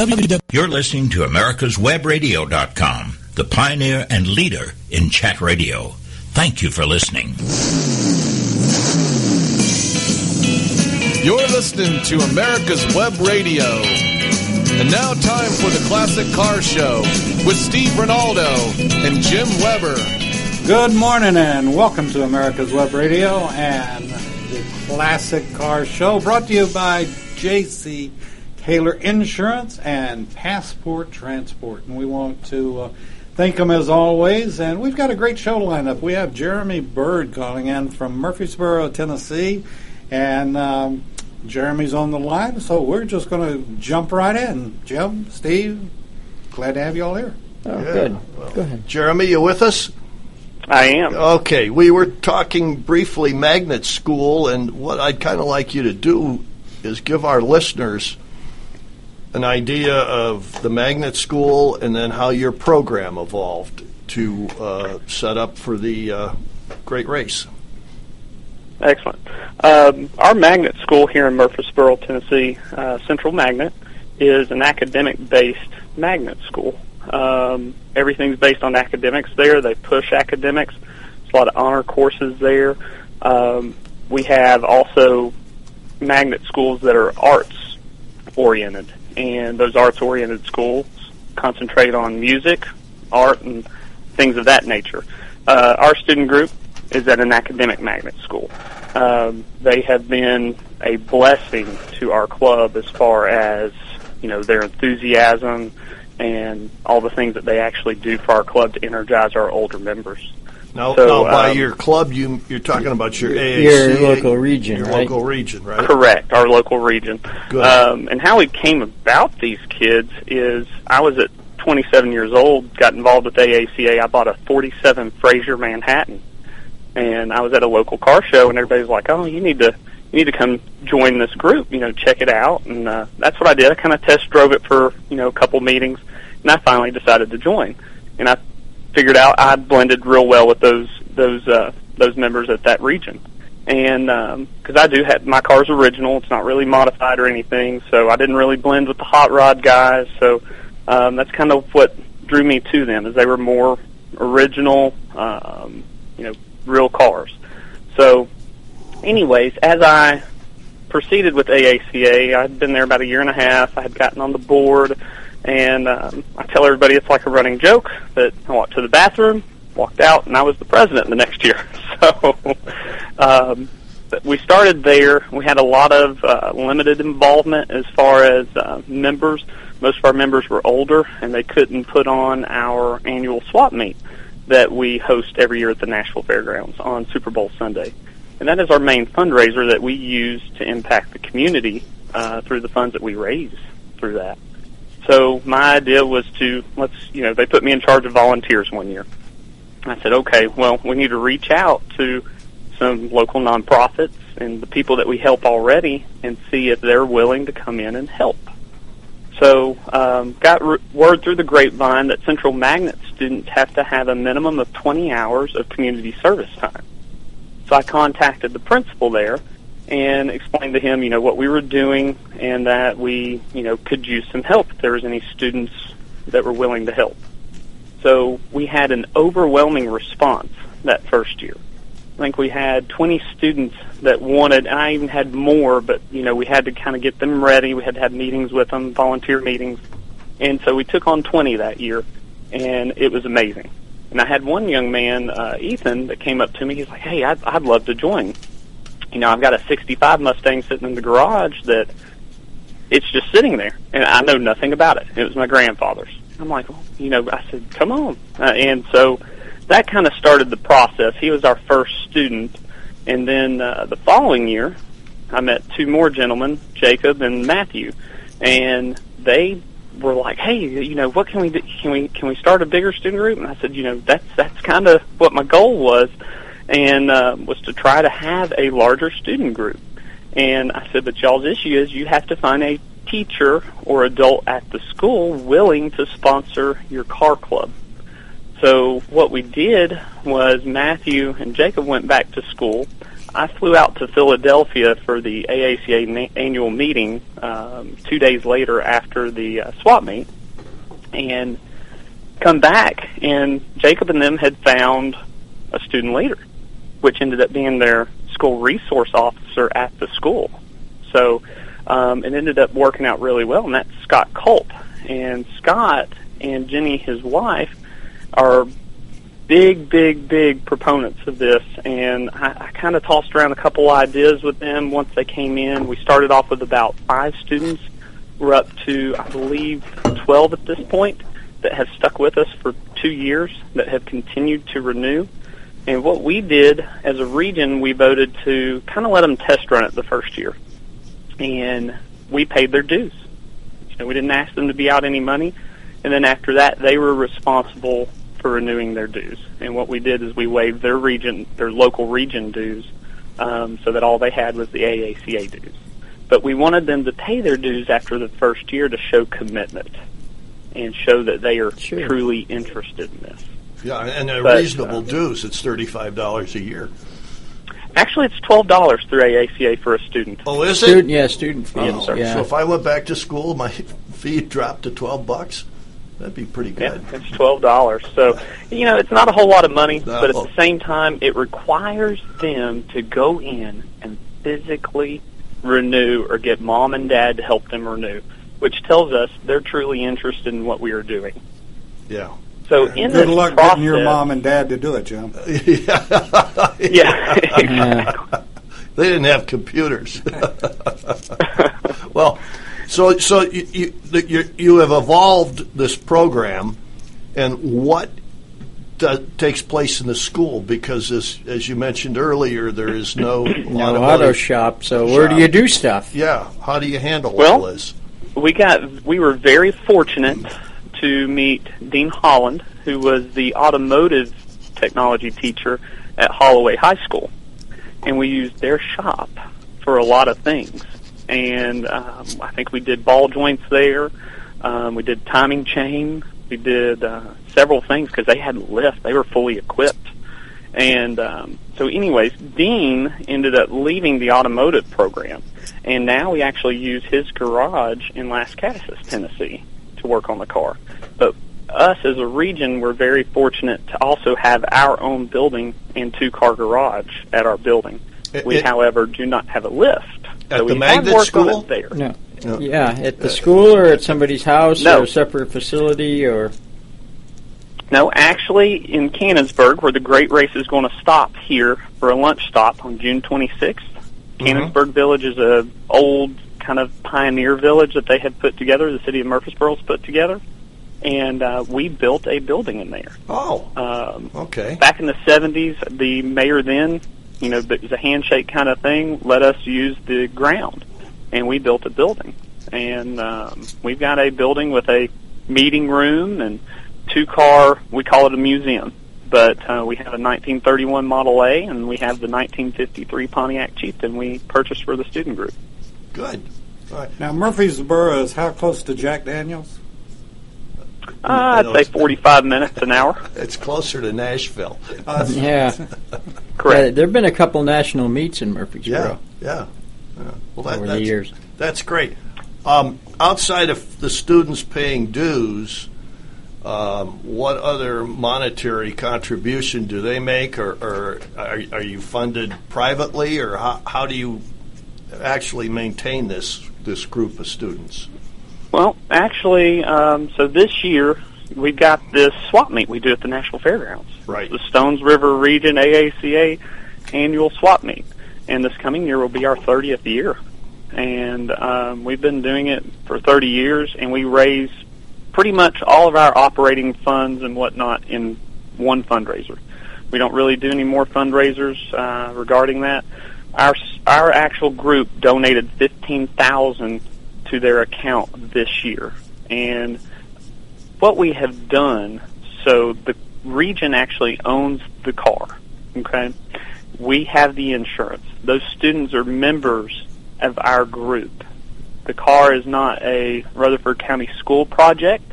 You're listening to America's America'sWebRadio.com, the pioneer and leader in chat radio. Thank you for listening. You're listening to America's Web Radio. And now time for the Classic Car Show with Steve Ronaldo and Jim Weber. Good morning and welcome to America's Web Radio and the Classic Car Show brought to you by JC Taylor Insurance and Passport Transport. And we want to uh, thank them as always. And we've got a great show lined up. We have Jeremy Byrd calling in from Murfreesboro, Tennessee. And um, Jeremy's on the line, so we're just going to jump right in. Jim, Steve, glad to have you all here. Oh, yeah. good. Well, Go ahead. Jeremy, you with us? I am. Okay, we were talking briefly magnet school, and what I'd kind of like you to do is give our listeners an idea of the magnet school and then how your program evolved to uh, set up for the uh, great race. Excellent. Um, our magnet school here in Murfreesboro, Tennessee, uh, Central Magnet, is an academic-based magnet school. Um, everything's based on academics there. They push academics. There's a lot of honor courses there. Um, we have also magnet schools that are arts oriented, and those arts oriented schools concentrate on music, art, and things of that nature. Uh, our student group is at an academic magnet school. Um, they have been a blessing to our club as far as you know their enthusiasm and all the things that they actually do for our club to energize our older members. Now, so, now by um, your club, you you're talking about your AAC, your local region, your right? local region, right? Correct, our local region. Good. Um, and how we came about these kids is I was at 27 years old, got involved with AACA. I bought a 47 Frazer Manhattan and I was at a local car show, and everybody's like, "Oh, you need to you need to come join this group. You know, check it out." And uh, that's what I did. I kind of test drove it for you know a couple meetings, and I finally decided to join. And I figured out I blended real well with those those uh, those members at that region. And because um, I do have my car's original, it's not really modified or anything, so I didn't really blend with the hot rod guys. So um, that's kind of what drew me to them, is they were more original, um, you know, real cars. So, anyways, as I proceeded with AACA, I'd been there about a year and a half. I had gotten on the board, and um, I tell everybody it's like a running joke that I walked to the bathroom, walked out, and I was the president the next year. So, um, we started there. We had a lot of uh, limited involvement as far as uh, members. Most of our members were older, and they couldn't put on our annual swap meet that we host every year at the Nashville Fairgrounds on Super Bowl Sunday. And that is our main fundraiser that we use to impact the community uh, through the funds that we raise through that. So my idea was to let's you know they put me in charge of volunteers one year. I said, okay, well we need to reach out to some local nonprofits and the people that we help already and see if they're willing to come in and help. So, um, got word through the grapevine that Central Magnet students have to have a minimum of 20 hours of community service time. So I contacted the principal there and explained to him, you know, what we were doing and that we, you know, could use some help if there was any students that were willing to help. So we had an overwhelming response that first year. I think we had 20 students that wanted, and I even had more, but you know we had to kind of get them ready. We had to have meetings with them, volunteer meetings, and so we took on 20 that year, and it was amazing. And I had one young man, uh, Ethan, that came up to me. He's like, "Hey, I'd, I'd love to join. You know, I've got a '65 Mustang sitting in the garage that it's just sitting there, and I know nothing about it. It was my grandfather's. I'm like, well, you know, I said, come on, uh, and so that kind of started the process. He was our first student, and then uh, the following year, I met two more gentlemen, Jacob and Matthew, and they were like, "Hey, you know, what can we do? Can we can we start a bigger student group?" And I said, "You know, that's that's kind of what my goal was, and uh, was to try to have a larger student group." And I said, "But y'all's issue is you have to find a teacher or adult at the school willing to sponsor your car club." So what we did was Matthew and Jacob went back to school. I flew out to Philadelphia for the AACA na- annual meeting um, two days later after the uh, swap meet, and come back, and Jacob and them had found a student leader, which ended up being their school resource officer at the school. So um, it ended up working out really well, and that's Scott Culp. And Scott and Jenny, his wife, are big, big, big proponents of this, and I, I kind of tossed around a couple ideas with them once they came in. We started off with about five students. We're up to, I believe, 12 at this point that have stuck with us for two years that have continued to renew. And what we did as a region, we voted to kind of let them test run it the first year. And we paid their dues. You know, we didn't ask them to be out any money. And then after that, they were responsible for renewing their dues. And what we did is we waived their region, their local region dues, um, so that all they had was the AACA dues. But we wanted them to pay their dues after the first year to show commitment and show that they are Sure. truly interested in this. Yeah, and a But, reasonable uh, dues. It's thirty-five dollars a year. Actually, it's twelve dollars through AACA for a student. Oh, is it? Student, yeah, student fee. Oh, yeah. So if I went back to school, my fee dropped to twelve bucks. That'd be pretty Yeah, good. it's twelve dollars. So, you know, it's not a whole lot of money, No. but at the same time, it requires them to go in and physically renew or get mom and dad to help them renew, which tells us they're truly interested in what we are doing. Yeah. So, in Good luck process, getting your mom and dad to do it, Jim. yeah. yeah, exactly. They didn't have computers. well, so so you, you you you have evolved this program, and what do, takes place in the school? Because as as you mentioned earlier, there is no No automotive- auto shop. So where do you do stuff? Yeah, how do you handle Well- all this? we got we were very fortunate to meet Dean Holland, who was the automotive technology teacher at Holloway High School, and we used their shop for a lot of things. And um, I think we did ball joints there. Um, we did timing chain. We did uh, several things because they had lift. They were fully equipped. And um, so, anyways, Dean ended up leaving the automotive program, and now we actually use his garage in Lascassas, Tennessee, work on the car. But us as a region, we're very fortunate to also have our own building and two-car garage at our building. It- We, it- however, do not have a lift. At so the we magnet have worked on school? it there. No. No. Yeah, at the uh, school or at somebody's house No. or a separate facility or No, actually, in Cannonsburgh, where the Great Race is going to stop here for a lunch stop on June 26th. Mm-hmm. Cannonsburgh Village is a old kind of pioneer village that they had put together. The city of Murfreesboro's put together, and uh, we built a building in there. Oh, Um, okay. back in the 70s, the mayor then, you know, it was a handshake kind of thing, let us use the ground, and we built a building. And um, we've got a building with a meeting room and two car, we call it a museum. But uh, we have a 1931 Model A and we have the 1953 Pontiac Chieftain we purchased for the student group. Good. All right. Now, Murfreesboro is how close to Jack Daniels? Uh, I'd say 45 minutes an hour. It's closer to Nashville. Uh, yeah. Correct. Yeah, there've been a couple national meets in Murfreesboro yeah. yeah. Well, that, over the that's, years. That's great. Um, outside of the students paying dues, um, what other monetary contribution do they make, or, or are, are you funded privately, or how, how do you actually maintain this this group of students? Well, actually, um, so this year we've got this swap meet we do at the Nashville Fairgrounds. Right. The Stones River Region AACA annual swap meet, and this coming year will be our 30th year. And um, we've been doing it for 30 years, and we raise pretty much all of our operating funds and whatnot in one fundraiser. We don't really do any more fundraisers uh, regarding that. Our our actual group donated fifteen thousand to their account this year, and what we have done. So the region actually owns the car. Okay, we have the insurance. Those students are members of our group. The car is not a Rutherford County School project.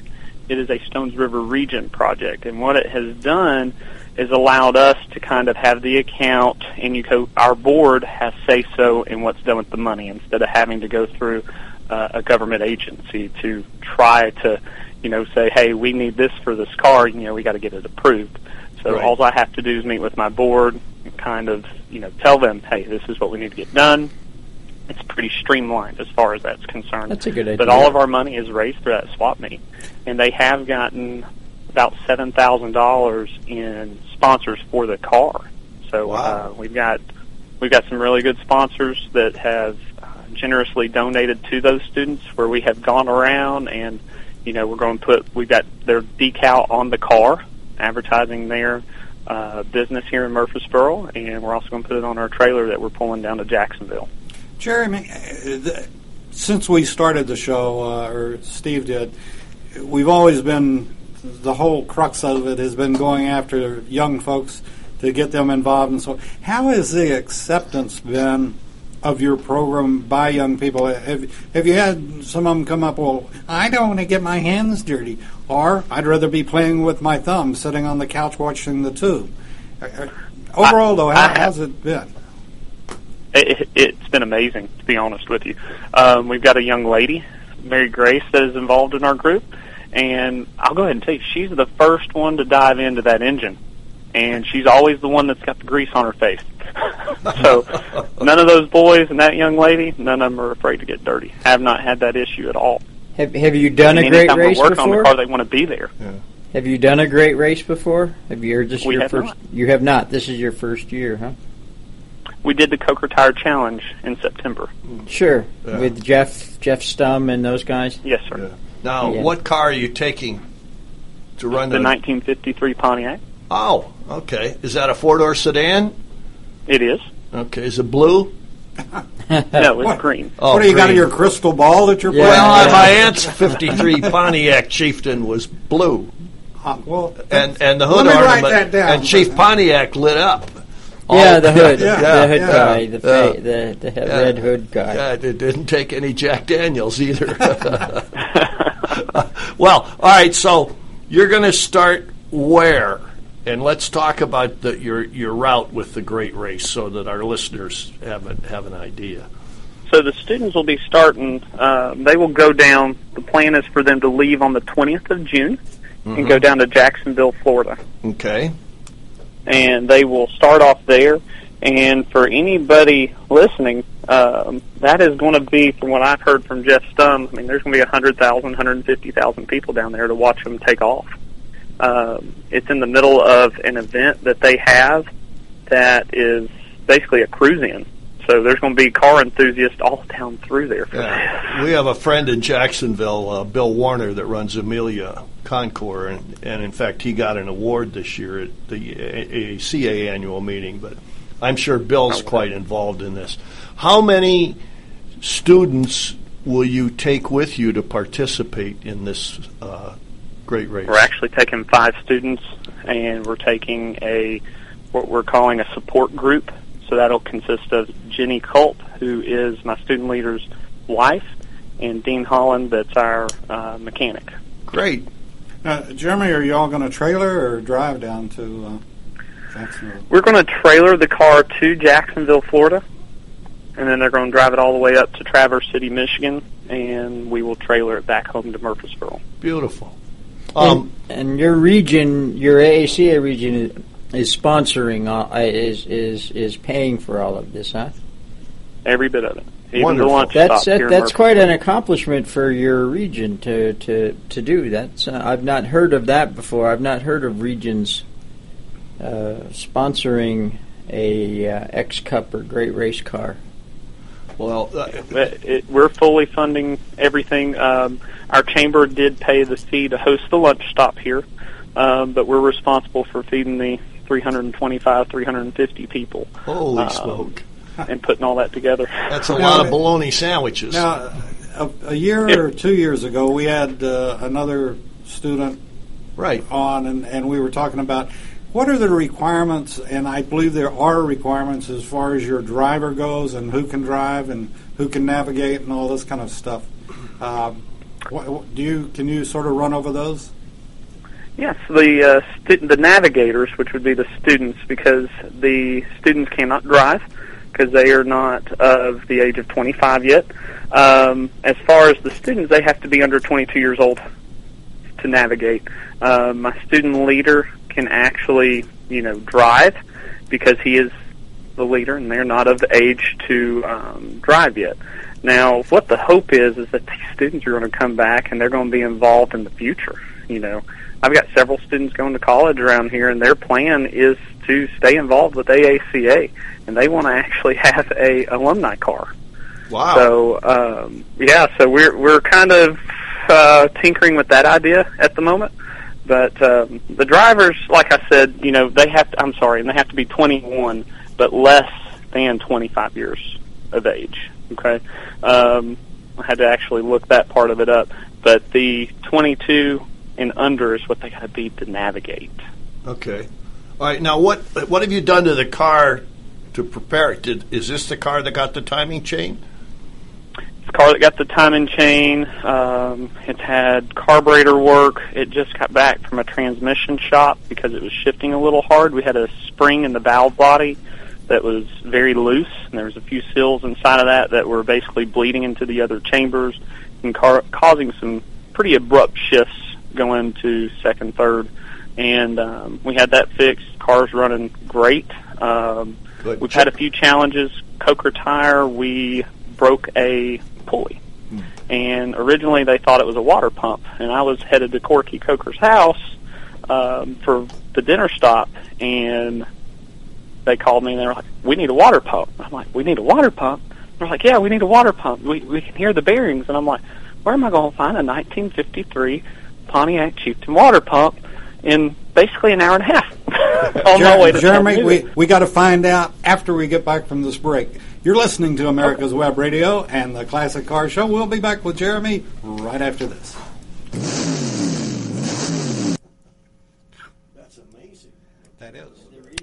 It is a Stones River Region project, and what it has done has allowed us to kind of have the account, and you co- our board has say so in what's done with the money instead of having to go through uh, a government agency to try to, you know, say, hey, we need this for this car. You know, we got to get it approved. So Right. all I have to do is meet with my board and kind of, you know, tell them, hey, this is what we need to get done. It's pretty streamlined as far as that's concerned. That's a good idea. But all of our money is raised through that swap meet, and they have gotten about seven thousand dollars in sponsors for the car. So Wow. uh, we've got we've got some really good sponsors that have uh, generously donated to those students. Where we have gone around and you know we're going to put we've got their decal on the car, advertising their uh, business here in Murfreesboro, and we're also going to put it on our trailer that we're pulling down to Jacksonville. Jeremy, uh, the, since we started the show, uh, or Steve did, we've always been the whole crux of it has been going after young folks to get them involved and so. How has the acceptance been of your program by young people? Have Have you had some of them come up? Well, I don't want to get my hands dirty, or I'd rather be playing with my thumb, sitting on the couch watching the tube. Uh, uh, Overall, though, how, I how's it been? it, it's been amazing to be honest with you. Um, we've got a young lady, Mary Grace, that is involved in our group, and I'll go ahead and tell you, she's the first one to dive into that engine, and she's always the one that's got the grease on her face. so none of those boys and that young lady, none of them are afraid to get dirty. Have not had that issue at all. Have Have you done and a great anytime race we're working on the car, they want to be there. Have you done a great race before? Have you or just We your have first? not. You have not. This is your first year, huh? We did the Coker Tire Challenge in September. Sure. Yeah. With Jeff Jeff Stumb and those guys. Yes, sir. Yeah. Now, Yeah. what car are you taking to run The the? 1953 Pontiac. Oh, okay. Is that a four door sedan? It is. Okay. Is it blue? No, it's What? green. Oh, what do you got in your crystal ball that you're Yeah. playing? Well, with? my aunt's '53 Pontiac Chieftain was blue, Uh, well, and and the hood Let me write ornament that down. and Chief Pontiac lit up. yeah, the hood, Yeah, the hood yeah, guy, the, yeah. fa- the the Yeah. red hood guy. Yeah, it didn't take any Jack Daniels either. well, all right. So you're going to start where? And let's talk about the, your your route with the Great Race, so that our listeners have a, have an idea. So the students will be starting. Uh, they will go down. The plan is for them to leave on the 20th of June and go down to Jacksonville, Florida, Okay. and they will start off there. And for anybody listening, um, that is going to be, from what I've heard from Jeff Stumb, I mean, there's going to be 100,000, 150,000 people down there to watch them take off. Um, it's in the middle of an event that they have that is basically a cruise in. So there's going to be car enthusiasts all down through there. Yeah. We have a friend in Jacksonville, uh, Bill Warner, that runs Amelia Concours, and, and in fact, he got an award this year at the AACA annual meeting. But I'm sure Bill's quite involved in this. How many students will you take with you to participate in this uh, great race? We're actually taking five students, and we're taking a what we're calling a support group. So that'll consist of Jenny Culp, who is my student leader's wife, and Dean Holland, that's our uh, mechanic. Great. Uh, Jeremy, are you all going to trailer or drive down to Jacksonville? We're going to trailer the car to Jacksonville, Florida, and then they're going to drive it all the way up to Traverse City, Michigan, and we will trailer it back home to Murfreesboro. Beautiful. Um, and, and your region, your AACA region, is, is sponsoring, uh, is is is paying for all of this, huh? Every bit of it, even Wonderful. the lunch That's stop that, that's quite an accomplishment for your region to to to do. That's uh, I've not heard of that before. I've not heard of regions sponsoring a uh, X Cup or Great Race car. well, uh, It, it, we're fully funding everything. Um, our chamber did pay the fee to host the lunch stop here, um, but we're responsible for feeding the 325, 350 people holy Um, smoke. and putting all that together. That's a Now, lot of bologna sandwiches. Now, a, a year or two years ago, we had uh, another student right. on, and, and we were talking about what are the requirements, and I believe there are requirements as far as your driver goes, and who can drive, and who can navigate, and all this kind of stuff. What, what- do you can you sort of run over those? Yes, the uh, stu- the navigators, which would be the students, because the students cannot drive because they are not of the age of 25 yet. Um, as far as the students, they have to be under 22 years old to navigate. Uh, my student leader can actually, you know, drive because he is the leader, and they're not of the age to um, drive yet. Now, what the hope is is that these students are going to come back and they're going to be involved in the future. You know, I've got several students going to college around here, and their plan is to stay involved with AACA, and they want to actually have a alumni car. Wow. So um, yeah, so we're we're kind of uh, tinkering with that idea at the moment. But um, the drivers, like I said, you know, they have to. I'm sorry, and they have to be 21, but less than 25 years of age. Okay, um, I had to actually look that part of it up. But the 22 and under is what they got to be to navigate. Okay. All right. Now, what what have you done to the car to prepare it? Did, is this the car that got the timing chain? It's a car that got the timing chain. Um, it's had carburetor work. It just got back from a transmission shop because it was shifting a little hard. We had a spring in the valve body that was very loose, and there was a few seals inside of that that were basically bleeding into the other chambers and car- causing some pretty abrupt shifts going to second, third, and um, we had that fixed. Car's running great. Um, Good. we've had a few challenges. Coker tire, we broke a pulley. And originally they thought it was a water pump, and I was headed to Corky Coker's house um, for the dinner stop, and they called me and they were like, "We need a water pump." I'm like, "We need a water pump." They're like, "Yeah, we need a water pump. We we can hear the bearings." And I'm like, "Where am I going to find a 1953 Pontiac Chieftain water pump in basically an hour and a half on my way to Jeremy, we, we got to find out after we get back from this break. You're listening to America's Web Radio and the Classic Car Show. We'll be back with Jeremy right after this. That's amazing. That is.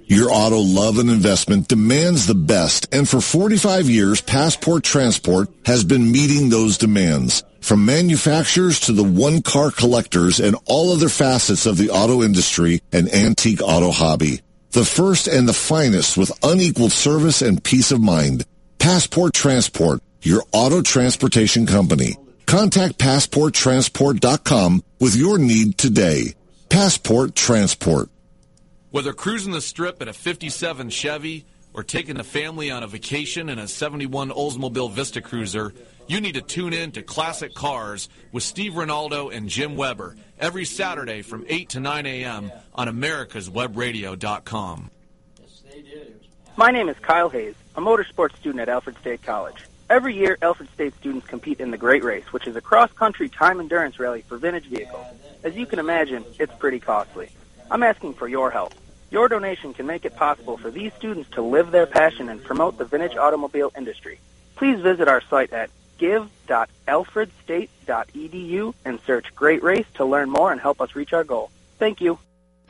Your auto love and investment demands the best, and for 45 years, Passport Transport has been meeting those demands. From manufacturers to the one-car collectors and all other facets of the auto industry and antique auto hobby. The first and the finest with unequaled service and peace of mind. Passport Transport, your auto transportation company. Contact PassportTransport.com with your need today. Passport Transport. Whether cruising the strip in a 57 Chevy or taking the family on a vacation in a 71 Oldsmobile Vista Cruiser, you need to tune in to Classic Cars with Steve Ronaldo and Jim Weber every Saturday from 8 to 9 a.m. on americaswebradio.com. My name is Kyle Hayes, a motorsports student at Alfred State College. Every year, Alfred State students compete in the Great Race, which is a cross-country time endurance rally for vintage vehicles. As you can imagine, it's pretty costly. I'm asking for your help. Your donation can make it possible for these students to live their passion and promote the vintage automobile industry. Please visit our site at give.alfredstate.edu and search Great Race to learn more and help us reach our goal. Thank you.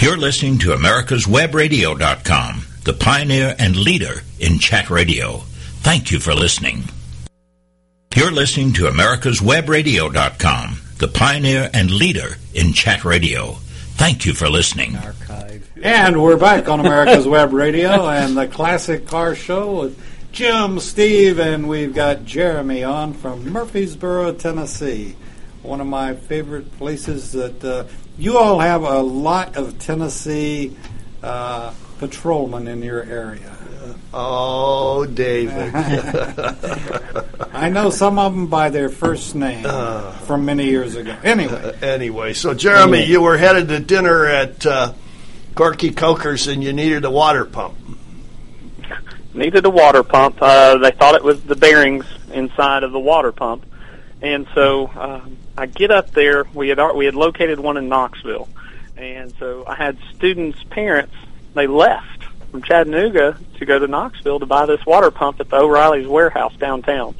You're listening to America'sWebRadio.com, the pioneer and leader in chat radio. Thank you for listening. You're listening to America'sWebRadio.com, the pioneer and leader in chat radio. Thank you for listening. And we're back on America's Web Radio and the Classic Car Show with Jim, Steve, and we've got Jeremy on from Murfreesboro, Tennessee. One of my favorite places that uh, you all have a lot of Tennessee uh, patrolmen in your area. Oh, David. I know some of them by their first name from many years ago. Anyway, anyway, so Jeremy, Yeah. you were headed to dinner at uh, Corky Coker's and you needed a water pump. needed a water pump. Uh, they thought it was the bearings inside of the water pump, and so um, I get up there. We had we had located one in Knoxville, And so I had students' parents, they left from Chattanooga to go to Knoxville to buy this water pump at the O'Reilly's warehouse downtown.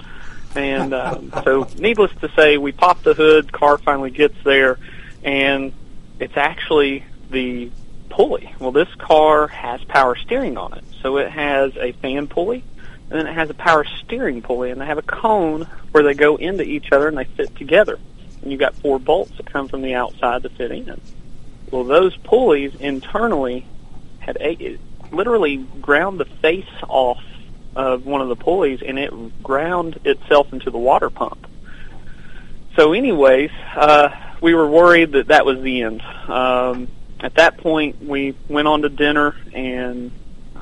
And um, so, needless to say, we pop the hood, car finally gets there, and it's actually the pulley. Well, this car has power steering on it. So it has a fan pulley, and then it has a power steering pulley, and they have a cone where they go into each other and they fit together. And you've got four bolts that come from the outside to fit in. Well, those pulleys internally had a, literally ground the face off of one of the pulleys, and it ground itself into the water pump. So, anyways, uh, we were worried that that was the end. Um, at that point, we went on to dinner, and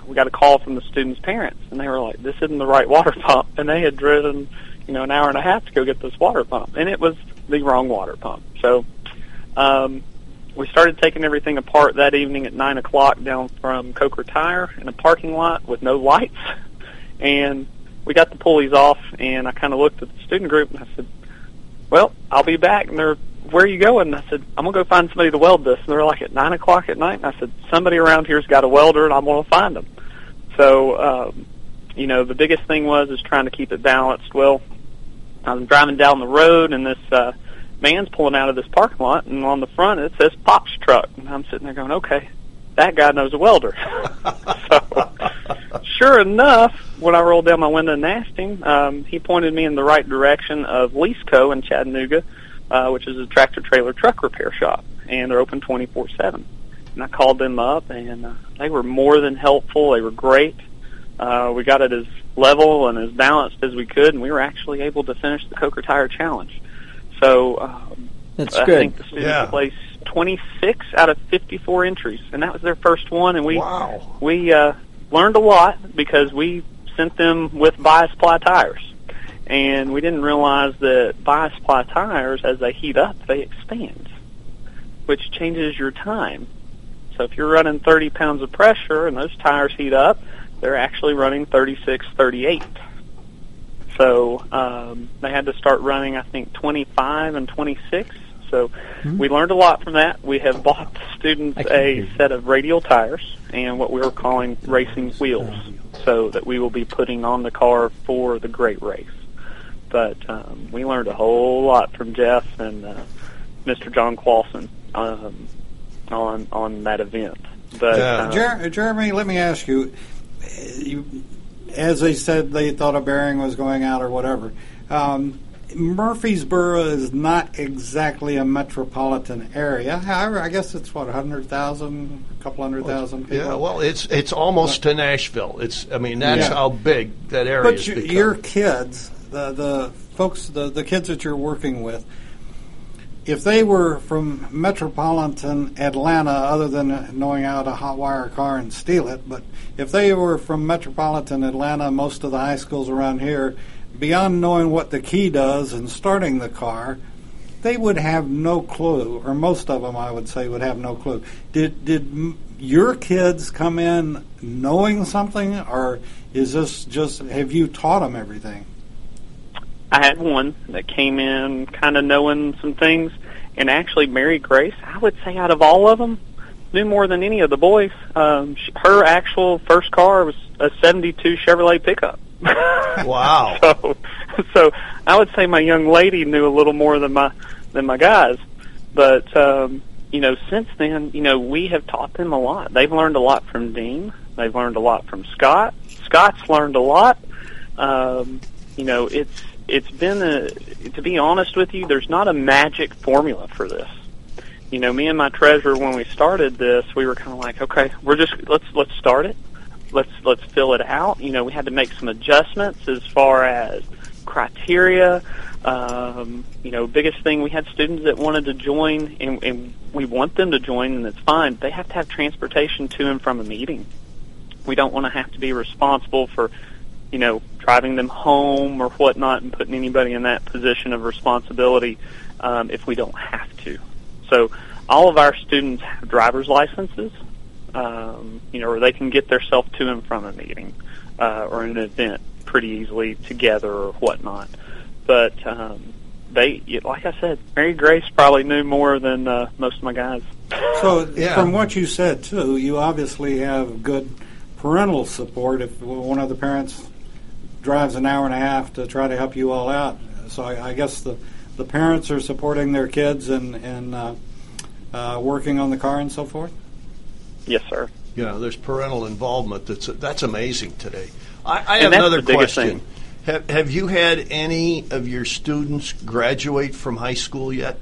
we got a call from the students' parents, and they were like, "This isn't the right water pump," and they had driven, you know, an hour and a half to go get this water pump, and it was the wrong water pump. So, um, we started taking everything apart that evening at nine o'clock down from Coker Tire in a parking lot with no lights, and we got the pulleys off. And I kind of looked at the student group and I said, "Well, I'll be back." And they're, "Where are you going?" And I said, "I'm gonna go find somebody to weld this." And they're like, "At nine o'clock at night?" And I said, "Somebody around here's got a welder, and I'm gonna find them." So, um, you know, the biggest thing was is trying to keep it balanced. Well, I was driving down the road, and this. uh man's pulling out of this parking lot, and on the front it says Pop's truck. And I'm sitting there going, okay, that guy knows a welder. so, sure enough, when I rolled down my window and asked him, um, he pointed me in the right direction of Leaseco in Chattanooga, uh, which is a tractor trailer truck repair shop, and they're open 24 seven. And I called them up, and uh, they were more than helpful. They were great. Uh, we got it as level and as balanced as we could, and we were actually able to finish the Coker Tire Challenge. So um, That's I good. think the students Yeah. placed 26 out of 54 entries, and that was their first one. And we Wow. we uh, learned a lot because we sent them with bias ply tires, and we didn't realize that bias ply tires, as they heat up, they expand, which changes your time. So if you're running 30 pounds of pressure and those tires heat up, they're actually running 36, 38. So um, they had to start running, I think, 25 and 26. So we learned a lot from that. We have bought the students I can hear a set of radial tires and what we were calling racing wheels, so that we will be putting on the car for the great race. But um, we learned a whole lot from Jeff and uh, Mr. John Qualson um, on on that event. But Yeah. uh, Jer- Jeremy, let me ask you, you. As they said, they thought a bearing was going out or whatever. Um, Murfreesboro is not exactly a metropolitan area. However, I guess it's what a hundred thousand, a couple hundred thousand people. Yeah, well, it's it's almost to Nashville. It's I mean that's Yeah. how big that area But become. your kids, the the folks, the the kids that you're working with, if they were from metropolitan Atlanta, other than knowing how to hotwire a car and steal it, but if they were from metropolitan Atlanta, most of the high schools around here, beyond knowing what the key does and starting the car, they would have no clue, or most of them, I would say, would have no clue. Did did your kids come in knowing something, or is this just have you taught them everything? I had one that came in kind of knowing some things, and actually Mary Grace, I would say out of all of them, knew more than any of the boys. Um, sh- her actual first car was a '72 Chevrolet pickup. Wow. so, so I would say my young lady knew a little more than my than my guys. But um, you know, since then, you know, we have taught them a lot. They've learned a lot from Dean. They've learned a lot from Scott. Scott's learned a lot. Um, you know, it's it's been a to be honest with you, there's not a magic formula for this. You know, me and my treasurer when we started this, we were kind of like, okay, we're just let's let's start it. Let's let's fill it out. You know, we had to make some adjustments as far as criteria. Um, you know, biggest thing we had students that wanted to join, and, and we want them to join, and it's fine. They have to have transportation to and from a meeting. We don't want to have to be responsible for, you know, driving them home or whatnot, and putting anybody in that position of responsibility um, if we don't have to. So, all of our students have driver's licenses. Um, you know, or they can get themselves to and from a meeting uh, or an event pretty easily together or whatnot. But um, they, like I said, Mary Grace probably knew more than uh, most of my guys. So, yeah. from what you said too, you obviously have good parental support. If one of the parents drives an hour and a half to try to help you all out, so I, I guess the the parents are supporting their kids and and uh, uh, working on the car and so forth. Yes, sir. You know, there's parental involvement. That's that's amazing today. I, I have another question. Have, have you had any of your students graduate from high school yet?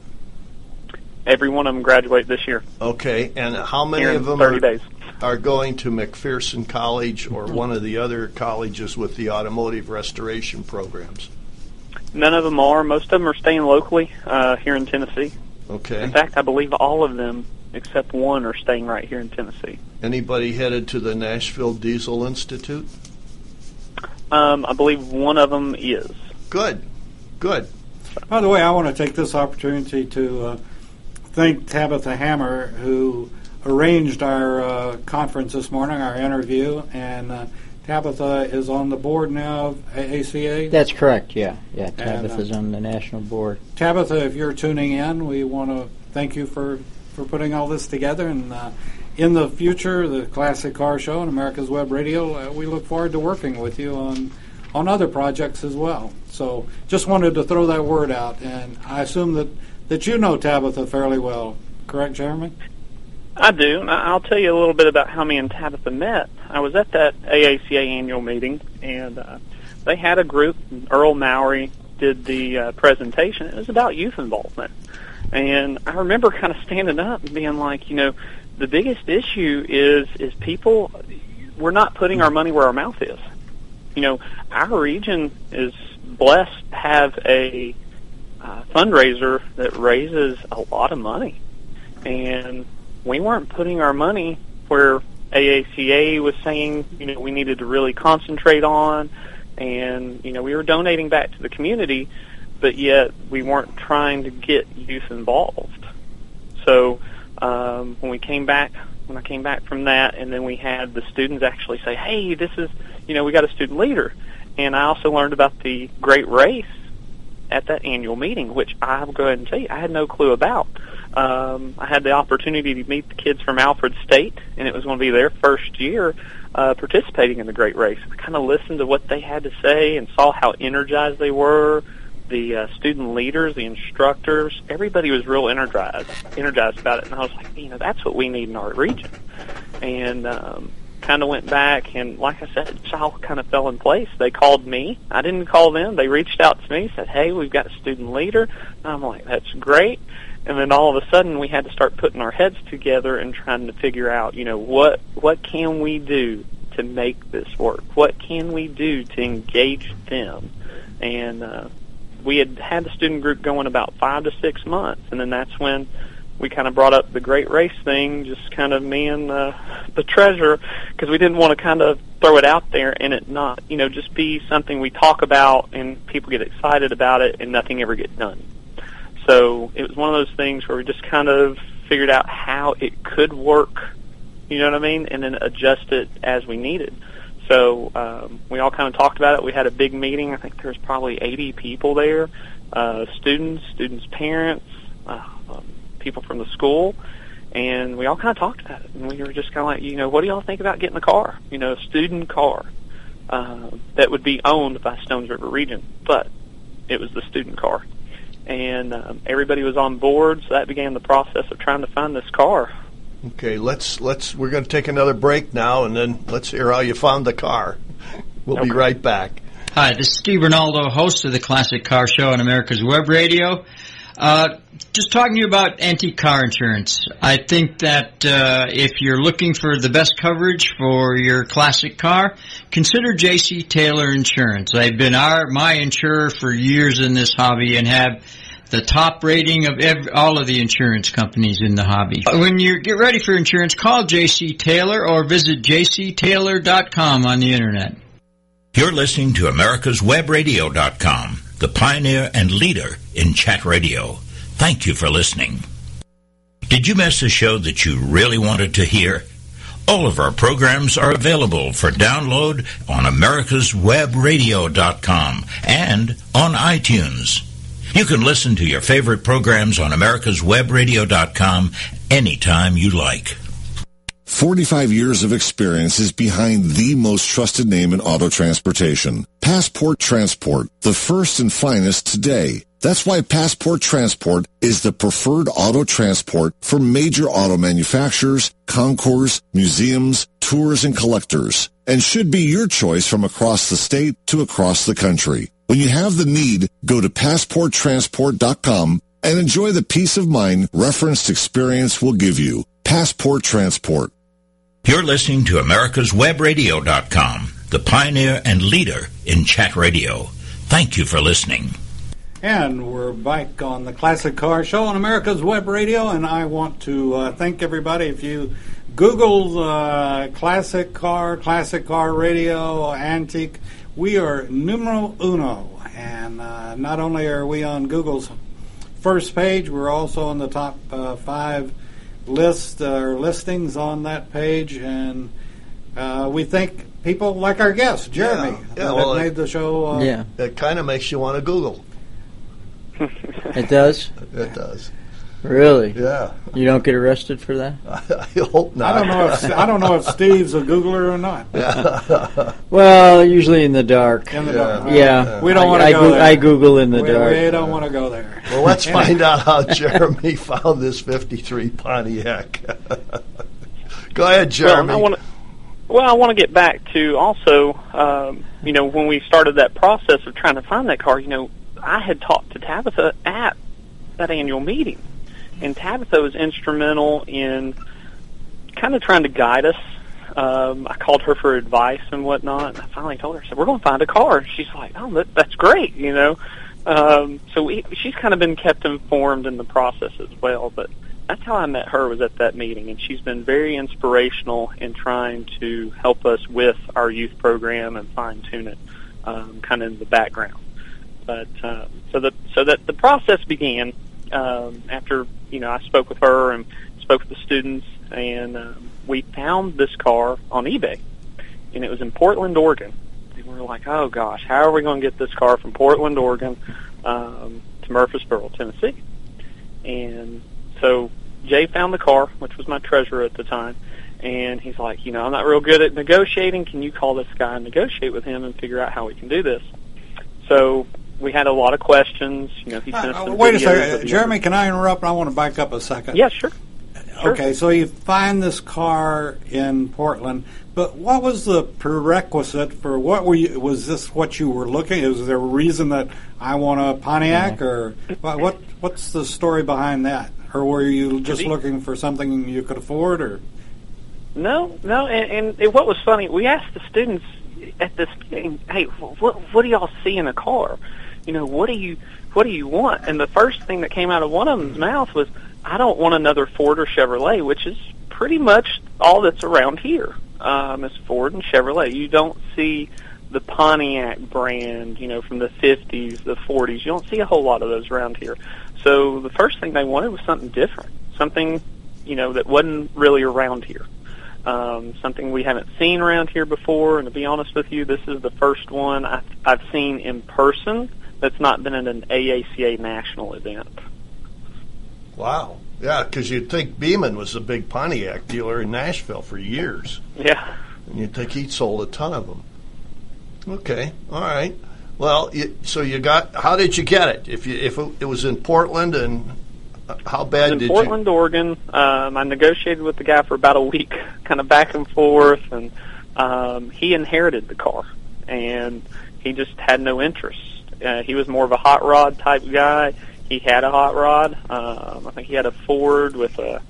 Every one of them graduate this year. Okay, and how many Here of them 30 are, days. Are going to McPherson College or one of the other colleges with the automotive restoration programs? None of them are. Most of them are staying locally uh, here in Tennessee. Okay. In fact, I believe all of them, except one, are staying right here in Tennessee. Anybody headed to the Nashville Diesel Institute? Um, I believe one of them is. Good. Good. By the way, I want to take this opportunity to uh, thank Tabitha Hammer, who arranged our uh, conference this morning, our interview, and uh, Tabitha is on the board now of ACA. That's correct. Yeah, yeah. And, uh, Tabitha's on the national board. Tabitha, if you're tuning in, we want to thank you for, for putting all this together. And uh, in the future, the Classic Car Show and America's Web Radio, uh, we look forward to working with you on on other projects as well. So just wanted to throw that word out. And I assume that, that you know Tabitha fairly well, correct, Jeremy? I do. I'll tell you a little bit about how me and Tabitha met. I was at that AACA annual meeting, and uh, they had a group. Earl Mowry did the uh, presentation. It was about youth involvement, and I remember kind of standing up and being like, you know, the biggest issue is is people we're not putting our money where our mouth is. You know, our region is blessed to have a uh, fundraiser that raises a lot of money, and we weren't putting our money where AACA was saying, you know, we needed to really concentrate on, and you know, we were donating back to the community, but yet we weren't trying to get youth involved. So um, when we came back, when I came back from that, and then we had the students actually say, "Hey, this is, you know, we got a student leader," and I also learned about the Great Race at that annual meeting, which I'll go ahead and tell you, I had no clue about. Um, I had the opportunity to meet the kids from Alfred State, and it was going to be their first year uh, participating in the Great Race. I kind of listened to what they had to say and saw how energized they were. The uh, student leaders, the instructors, everybody was real energized, energized about it, and I was like, you know, that's what we need in our region. And um, kind of went back, and like I said, it all kind of fell in place. They called me. I didn't call them. They reached out to me, said, "Hey, we've got a student leader." And I'm like, "That's great." And then all of a sudden, we had to start putting our heads together and trying to figure out, you know, what what can we do to make this work? What can we do to engage them? And uh, we had had the student group going about five to six months, and then that's when we kind of brought up the great race thing, just kind of me and uh, the treasurer, because we didn't want to kind of throw it out there and it not, you know, just be something we talk about and people get excited about it and nothing ever gets done. So it was one of those things where we just kind of figured out how it could work, you know what I mean, and then adjust it as we needed. So um, we all kind of talked about it. We had a big meeting. I think there was probably 80 people there, uh, students, students' parents, uh, um, people from the school, and we all kind of talked about it. And we were just kind of like, you know, what do y'all think about getting a car? You know, a student car uh, that would be owned by Stones River Region, but it was the student car. And um, everybody was on board, so that began the process of trying to find this car. Okay, let's let's we're going to take another break now, and then let's hear how you found the car. We'll be right back. Hi, this is Steve Ronaldo, host of the Classic Car Show on America's Web Radio. Uh, just talking to you about antique car insurance. I think that uh, if you're looking for the best coverage for your classic car, consider J.C. Taylor Insurance. They've been our my insurer for years in this hobby and have the top rating of every, all of the insurance companies in the hobby. When you get ready for insurance, call J.C. Taylor or visit jctaylor.com on the internet. You're listening to America'sWebRadio.com, the pioneer and leader in chat radio. Thank you for listening. Did you miss a show that you really wanted to hear? All of our programs are available for download on America'sWebRadio.com and on iTunes. You can listen to your favorite programs on americaswebradio.com anytime you like. 45 years of experience is behind the most trusted name in auto transportation. Passport Transport, the first and finest today. That's why Passport Transport is the preferred auto transport for major auto manufacturers, concours, museums, tours, and collectors, and should be your choice from across the state to across the country. When you have the need, go to passporttransport.com and enjoy the peace of mind referenced experience will give you. Passport Transport. You're listening to America's americaswebradio.com, the pioneer and leader in chat radio. Thank you for listening. And we're back on the Classic Car Show on America's Web Radio, and I want to uh, thank everybody. If you Google uh, Classic Car, Classic Car Radio, Antique, we are numero uno. And uh, not only are we on Google's first page, we're also on the top uh, five list uh, or listings on that page, and uh, we thank people like our guest Jeremy Yeah, yeah, that well, have it- made the show. Uh, Yeah, It kind of makes you want to Google. it does. It does. Really? Yeah. You don't get arrested for that? I hope not. I don't know if I don't know if Steve's a Googler or not. Well, usually in the dark. In the Yeah. dark. Yeah, We don't wanna I, go there. I Google in the we, dark. we don't want to go there. Well, let's find out how Jeremy found this 53 Pontiac. Go ahead, Jeremy. Well, I want to. Well, I want to get back to also, um, you know, when we started that process of trying to find that car. You know, I had talked to Tabitha at that annual meeting, and Tabitha was instrumental in kind of trying to guide us. Um, I called her for advice and whatnot, and I finally told her, I said, "We're going to find a car." She's like, "Oh, that, that's great," you know. Um, so we, she's kind of been kept informed in the process as well, but that's how I met her was at that meeting, and she's been very inspirational in trying to help us with our youth program and fine tune it, um, kind of in the background. But uh, so that so that the process began um, after you know I spoke with her and spoke with the students, and um, we found this car on eBay, and it was in Portland, Oregon. And we were like, oh gosh, how are we going to get this car from Portland, Oregon, um, to Murfreesboro, Tennessee? And so Jay found the car, which was my treasurer at the time, and he's like, you know, I'm not real good at negotiating. Can you call this guy and negotiate with him and figure out how we can do this? So we had a lot of questions. You know, he sent us Uh, some wait a second, of the- Jeremy. Can I interrupt? I want to back up a second. Yeah, sure. Sure. Okay, so you find this car in Portland, but what was the prerequisite for what were you? Was this what you were looking? Is there a reason that I want a Pontiac, or what? what what's the story behind that? Or were you just he- looking for something you could afford, or No, no, and, and it, what was funny, we asked the students at this meeting, "Hey, what what do y'all see in a car? You know, what do you what do you want?" And the first thing that came out of one of them's mouth was, "I don't want another Ford or Chevrolet," which is pretty much all that's around here. Um, is Ford and Chevrolet. You don't see the Pontiac brand, you know, from the 50s, the 40s. You don't see a whole lot of those around here. So the first thing they wanted was something different, something, you know, that wasn't really around here um, something we haven't seen around here before. And to be honest with you, this is the first one I've, I've seen in person that's not been at an AACA national event. wow. Yeah, because you'd think Beaman was a big Pontiac dealer in Nashville for years, Yeah. and you'd think he'd sold a ton of them. Okay, all right. Well, you, so you got. How did you get it? If you if it, it was in Portland, and uh, how bad in did Portland, Oregon. Um, I negotiated with the guy for about a week, kind of back and forth, and um, he inherited the car, and he just had no interest. Uh, he was more of a hot rod type guy. He had a hot rod. Um, I think he had a Ford with a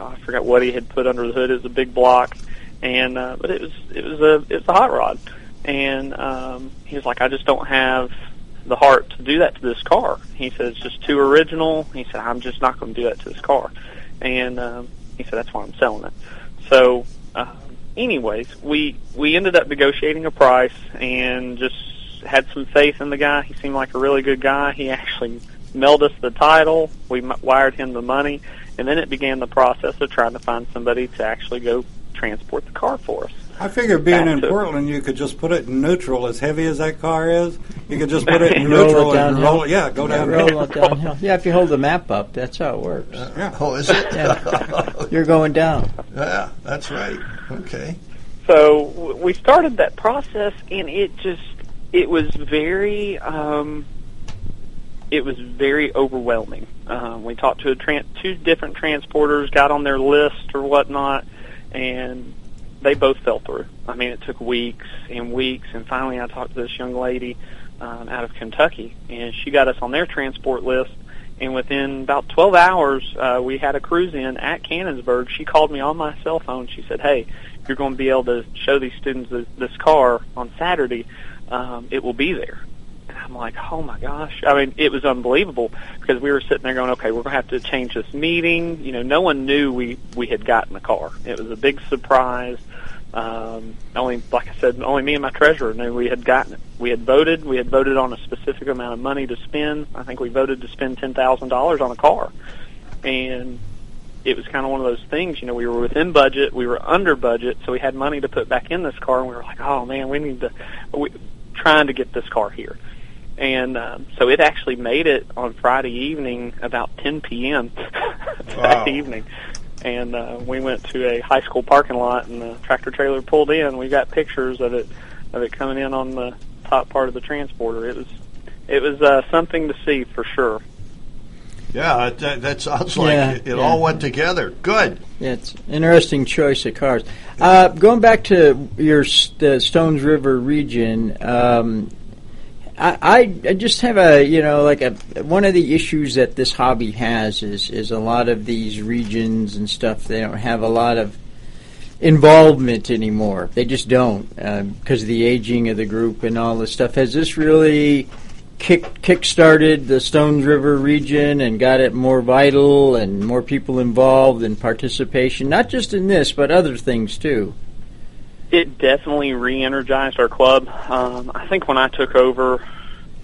I forgot what he had put under the hood. It was a big block, and uh, but it was it was a it was a hot rod, and um, he was like, I just don't have the heart to do that to this car. He said it's just too original. He said I'm just not going to do that to this car, and um, he said that's why I'm selling it. So, uh, anyways, we we ended up negotiating a price and just had some faith in the guy. He seemed like a really good guy. He actually mailed us the title. We m- wired him the money, and then it began the process of trying to find somebody to actually go transport the car for us. I figure being in Portland, you could just put it in neutral. As heavy as that car is, you could just put it in neutral and roll it. Yeah, go yeah, down. Roll it downhill. Yeah, if you hold the map up, that's how it works. Uh, yeah. Oh, is it? yeah. You're going down. Yeah, that's right. Okay. So we started that process, and it just it was very um, it was very overwhelming. Um, we talked to a tran- two different transporters, got on their list or whatnot, and they both fell through. I mean, it took weeks and weeks, and finally, I talked to this young lady um, out of Kentucky, and she got us on their transport list. And within about 12 hours, uh, we had a cruise in at Cannonsburgh. She called me on my cell phone. She said, "Hey, you're going to be able to show these students this, this car on Saturday. Um, it will be there." And I'm like, "Oh my gosh!" I mean, it was unbelievable because we were sitting there going, "Okay, we're going to have to change this meeting." You know, no one knew we we had gotten the car. It was a big surprise. Um, only, like I said, only me and my treasurer knew we had gotten it. We had voted. We had voted on a specific amount of money to spend. I think we voted to spend ten thousand dollars on a car, and it was kind of one of those things. You know, we were within budget, we were under budget, so we had money to put back in this car, and we were like, oh man, we need to, we trying to get this car here. And um, so it actually made it on Friday evening about 10 p.m. that Wow. evening and uh, we went to a high school parking lot, and the tractor trailer pulled in. We got pictures of it of it coming in on the top part of the transporter. It was it was uh, something to see for sure. Yeah, that, that sounds like Yeah, it, it yeah. all went together. Good. Yeah, it's an interesting choice of cars. Uh, going back to your the Stones River region, um, I, I I just have a you know like a one of the issues that this hobby has is is a lot of these regions and stuff they don't have a lot of involvement anymore. They just don't because of the aging of the group and all this stuff. Has this really kick kick started the Stones River region and got it more vital and more people involved and participation, not just in this but other things too. It definitely re-energized our club. Um, I think when I took over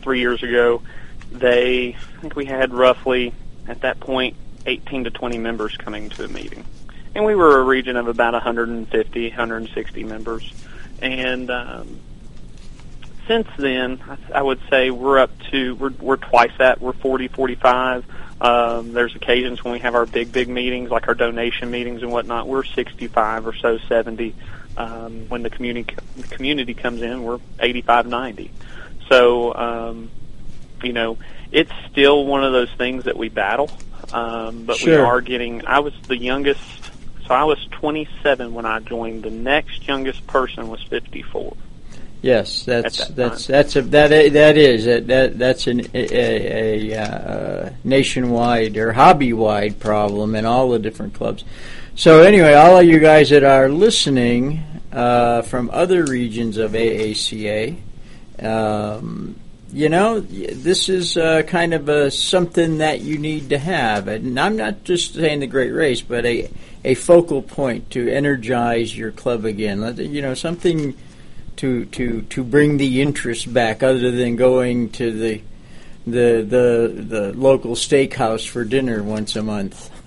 three years ago, they I think we had roughly at that point 18 to 20 members coming to a meeting, and we were a region of about 150, 160 members, and um, since then, I, I would say we're up to we're we're twice that. We're 40, 45. Um, there's occasions when we have our big, big meetings, like our donation meetings and whatnot. We're 65 or so, 70. Um, when the community the community comes in, we're 85, 90. So, um, you know, it's still one of those things that we battle. Um, but we are getting. I was the youngest, so I was 27 when I joined. The next youngest person was 54. Yes, that's that that's that's a that that is that, that that's an, a, a, a uh, nationwide or hobby wide problem in all the different clubs. So anyway, all of you guys that are listening uh, from other regions of AACA, um, you know, this is uh, kind of a, something that you need to have, and I'm not just saying the Great Race, but a a focal point to energize your club again. You know, something to to to bring the interest back, other than going to the the the the local steakhouse for dinner once a month.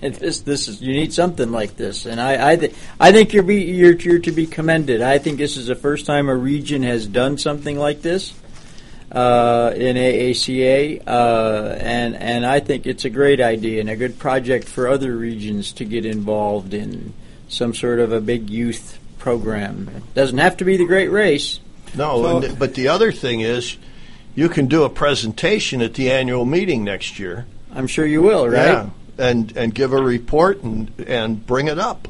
this this is you need something like this, and I I, th- I think you're be you're you're to be commended. I think this is the first time a region has done something like this uh, in AACA, uh, and and I think it's a great idea and a good project for other regions to get involved in some sort of a big youth program. It doesn't have to be the Great Race. No, So- and, but the other thing is, you can do a presentation at the annual meeting next year. I'm sure you will, right? Yeah, and and give a report and and bring it up.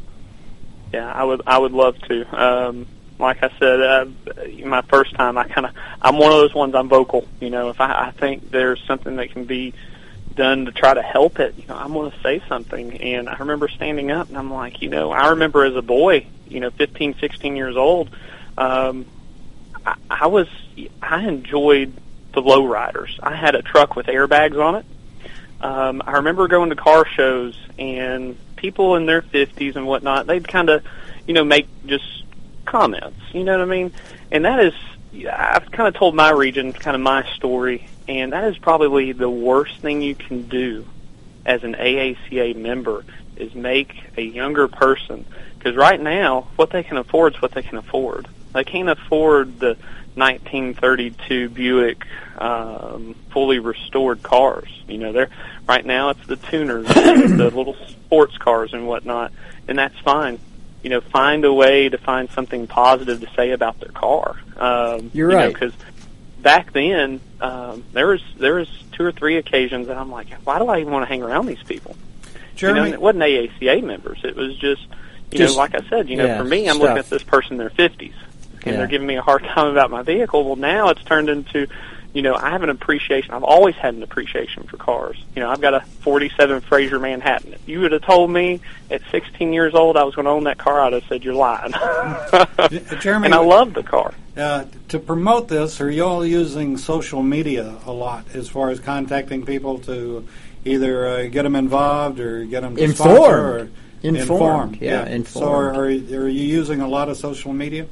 Yeah, I would. I would love to. Um, like I said, uh, my first time, I kind of. I'm one of those ones. I'm vocal. You know, if I, I think there's something that can be done to try to help it, you know, I'm going to say something. And I remember standing up, and I'm like, you know, I remember as a boy, you know, 15, 16 years old, um, I, I was. I enjoyed the lowriders. I had a truck with airbags on it. Um, I remember going to car shows and people in their 50s and whatnot, they'd kind of, you know, make just comments. You know what I mean? And that is, I've kind of told my region, kind of my story, and that is probably the worst thing you can do as an AACA member is make a younger person because right now what they can afford is what they can afford. They can't afford the 1932 Buick um, fully restored cars. You know, they're right now it's the tuners, the little sports cars and whatnot, and that's fine. You know, find a way to find something positive to say about their car. Um, You're you right. Because back then, um, there was there was two or three occasions that I'm like, why do I even want to hang around these people? Jeremy, You know, and it wasn't AACA members. It was just, you Just- know, like I said, you know, yeah, for me, I'm looking at this person in their 50s, and Yeah. they're giving me a hard time about my vehicle. Well, now it's turned into, you know, I have an appreciation. I've always had an appreciation for cars. You know, I've got a 47 Frazer Manhattan. If you would have told me at 16 years old I was going to own that car, I'd have said you're lying. Jeremy, and I love the car. Uh, to promote this, are you all using social media a lot as far as contacting people to either uh, get them involved or get them to Informed. Informed, yeah, So informed. are, are you using a lot of social media?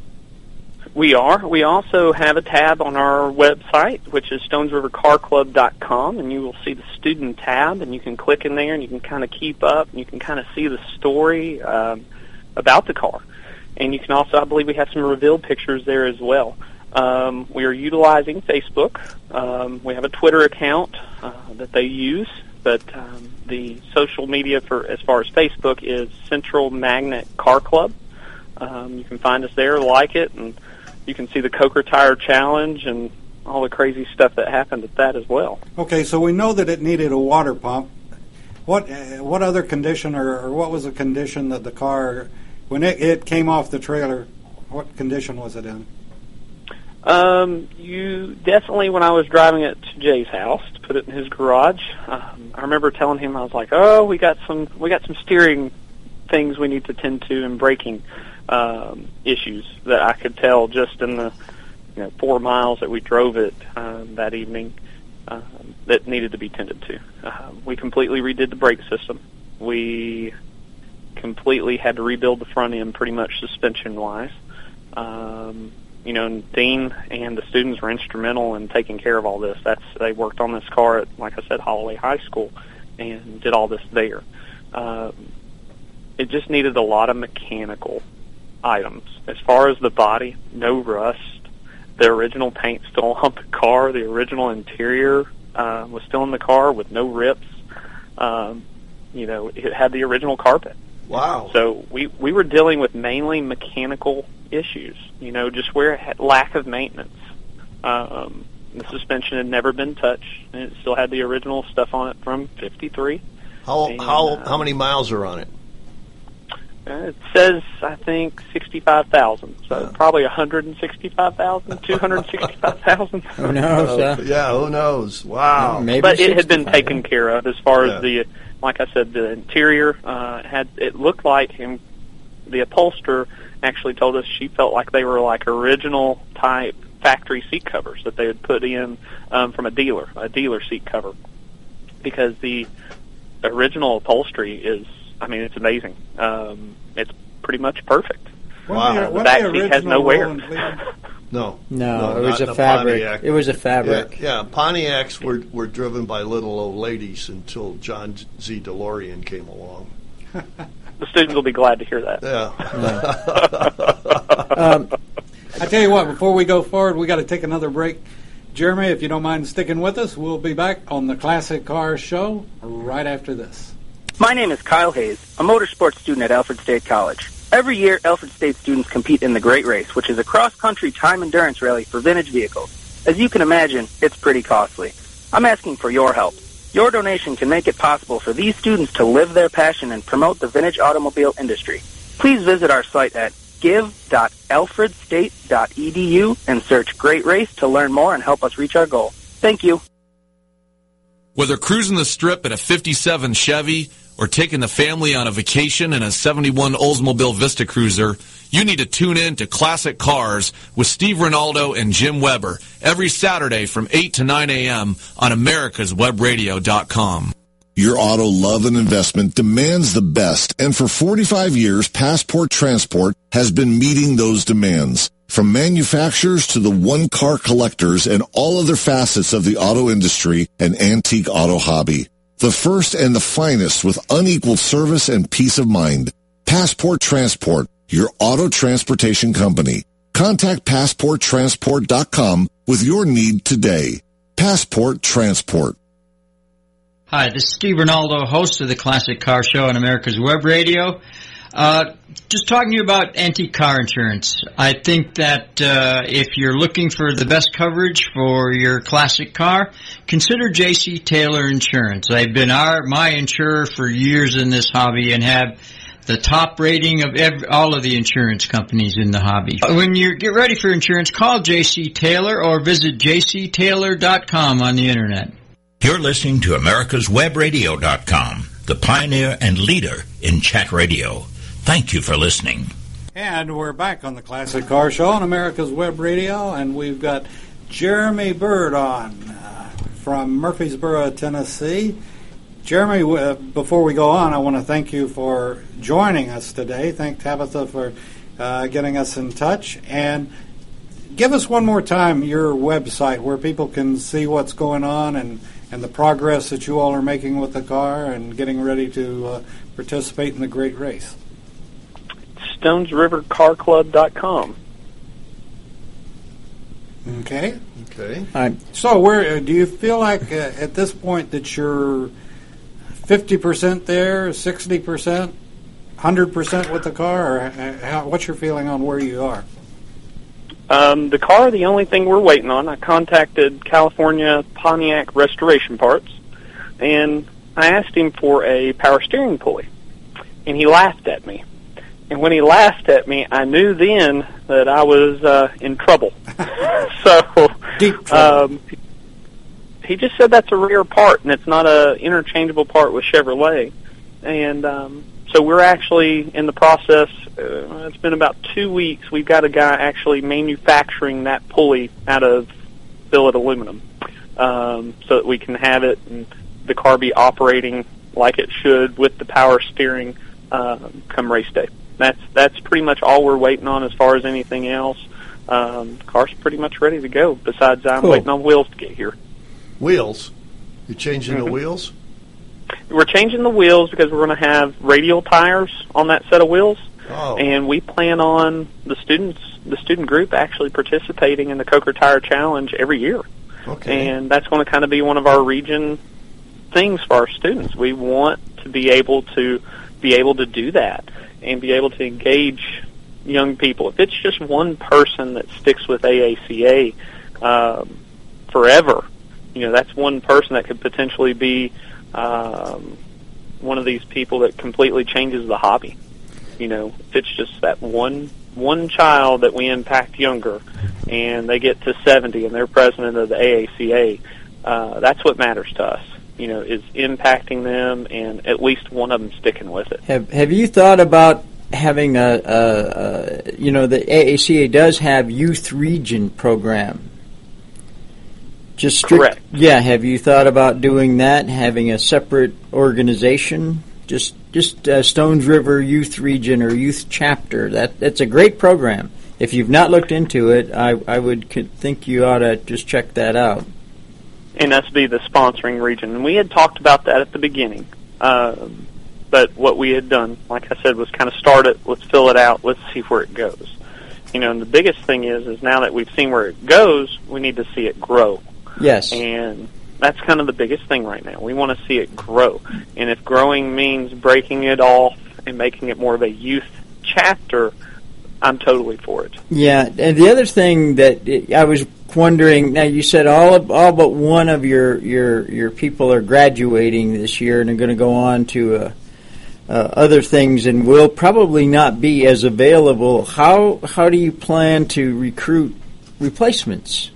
We are. We also have a tab on our website, which is StonesRiverCarClub.com, and you will see the student tab, and you can click in there, and you can kind of keep up, and you can kind of see the story um, about the car. And you can also, I believe, we have some revealed pictures there as well. Um, we are utilizing Facebook. Um, we have a Twitter account uh, that they use, but um, the social media for as far as Facebook is Central Magnet Car Club. Um, you can find us there, like it, and you can see the Coker Tire Challenge and all the crazy stuff that happened at that as well. Okay, so we know that it needed a water pump. What uh, what other condition or, or what was the condition that the car when it, it came off the trailer? What condition was it in? Um, you definitely, when I was driving it to Jay's house to put it in his garage, um, I remember telling him I was like, "Oh, we got some, we got some steering things we need to tend to and braking um, issues that I could tell just in the you know four miles that we drove it um, that evening um, that needed to be tended to. Um, we completely redid the brake system. We completely had to rebuild the front end, pretty much suspension wise. Um, you know, Dean and the students were instrumental in taking care of all this. That's they worked on this car at, like I said, Holloway High School, and did all this there. Um, it just needed a lot of mechanical items. As far as the body, no rust. The original paint still on the car. The original interior uh, was still in the car with no rips. Um, you know, it had the original carpet. Wow. So we we were dealing with mainly mechanical issues. You know, just where it lack of maintenance. Um, the suspension had never been touched, and it still had the original stuff on it from '53. How And, how uh, how many miles are on it? Uh, it says I think sixty-five thousand, so probably one hundred and sixty-five thousand, two hundred sixty-five thousand. Who knows? Uh, yeah, who knows? Wow. Maybe but it had been 65, taken care of as far Yeah. as the, like I said, the interior uh, had. It looked like him. The upholsterer actually told us she felt like they were like original type factory seat covers that they had put in um, from a dealer, a dealer seat cover, because the original upholstery is. I mean, it's amazing. Um, it's pretty much perfect. Wow. Wasn't The back the seat has no wear. Roland Cleveland- No. No, it was a fabric. Pontiac. It was a Yeah, fabric. yeah, Pontiacs were were driven by little old ladies until John Z. DeLorean came along. The students will be glad to hear that. Yeah. Um, I tell you what, before we go forward, we got to take another break. Jeremy, if you don't mind sticking with us, we'll be back on the Classic Car Show right after this. My name is Kyle Hayes, a motorsports student at Alfred State College. Every year, Alfred State students compete in the Great Race, which is a cross-country time endurance rally for vintage vehicles. As you can imagine, it's pretty costly. I'm asking for your help. Your donation can make it possible for these students to live their passion and promote the vintage automobile industry. Please visit our site at give.alfredstate.edu and search Great Race to learn more and help us reach our goal. Thank you. Whether cruising the strip in a 57 Chevy or taking the family on a vacation in a 71 Oldsmobile Vista Cruiser, you need to tune in to Classic Cars with Steve Ronaldo and Jim Weber every Saturday from 8 to 9 a.m. on americaswebradio.com. Your auto love and investment demands the best, and for 45 years, Passport Transport has been meeting those demands. From manufacturers to the one-car collectors and all other facets of the auto industry and antique auto hobby. The first and the finest with unequaled service and peace of mind. Passport Transport, your auto transportation company. Contact PassportTransport.com with your need today. Passport Transport. Hi, this is Steve Ronaldo, host of the Classic Car Show on America's Web Radio. Uh, just talking to you about anti-car insurance. I think that uh, if you're looking for the best coverage for your classic car, consider J.C. Taylor Insurance. They've been our my insurer for years in this hobby and have the top rating of every, all of the insurance companies in the hobby. When you get ready for insurance, call J.C. Taylor or visit jctaylor.com on the internet. You're listening to americaswebradio.com, the pioneer and leader in chat radio. Thank you for listening. And we're back on the Classic Car Show on America's Web Radio, and we've got Jeremy Byrd on uh, from Murfreesboro, Tennessee. Jeremy, uh, before we go on, I want to thank you for joining us today. Thank Tabitha for uh, getting us in touch. And give us one more time your website where people can see what's going on and, and the progress that you all are making with the car and getting ready to uh, participate in the great race. StonesRiverCarClub.com. Okay. Okay. All right. So, where uh, do you feel like uh, at this point that you're fifty percent there, sixty percent, hundred percent with the car, or uh, how, what's your feeling on where you are? Um, the car, the only thing we're waiting on. I contacted California Pontiac Restoration Parts, and I asked him for a power steering pulley, and he laughed at me. And when he laughed at me, I knew then that I was uh, in trouble. so, Deep trouble. um, he just said that's a rare part, and it's not a interchangeable part with Chevrolet. And um, so we're actually in the process. Uh, it's been about two weeks. We've got a guy actually manufacturing that pulley out of billet aluminum, um, so that we can have it and the car be operating like it should with the power steering uh, come race day. That's that's pretty much all we're waiting on as far as anything else. Um, car's pretty much ready to go. Besides, I'm Cool. waiting on wheels to get here. Wheels. You're changing Mhm. the wheels? We're changing the wheels because we're going to have radial tires on that set of wheels, Oh. and we plan on the students, the student group, actually participating in the Coker Tire Challenge every year, Okay. and that's going to kind of be one of our region things for our students. We want to be able to be able to do that and be able to engage young people. If it's just one person that sticks with AACA um, forever, you know, that's one person that could potentially be um, one of these people that completely changes the hobby. You know, if it's just that one one child that we impact younger, and they get to 70 and they're president of the AACA, uh, that's what matters to us. You know, is impacting them and at least one of them sticking with it. Have Have you thought about having a, a, a you know the AACA does have youth region program. Just strict, Correct. Yeah. Have you thought about doing that? Having a separate organization? Just just uh, Stones River Youth Region or Youth Chapter. That that's a great program. If you've not looked into it, I I would think you ought to just check that out. And us be the sponsoring region. And we had talked about that at the beginning. Um, but what we had done, like I said, was kind of start it, let's fill it out, let's see where it goes. You know, and the biggest thing is, is now that we've seen where it goes, we need to see it grow. Yes. And that's kind of the biggest thing right now. We want to see it grow. And if growing means breaking it off and making it more of a youth chapter, I'm totally for it. Yeah, and the other thing that I was wondering now, you said all of, all but one of your your your people are graduating this year and are going to go on to uh, uh, other things and will probably not be as available. How how do you plan to recruit replacements?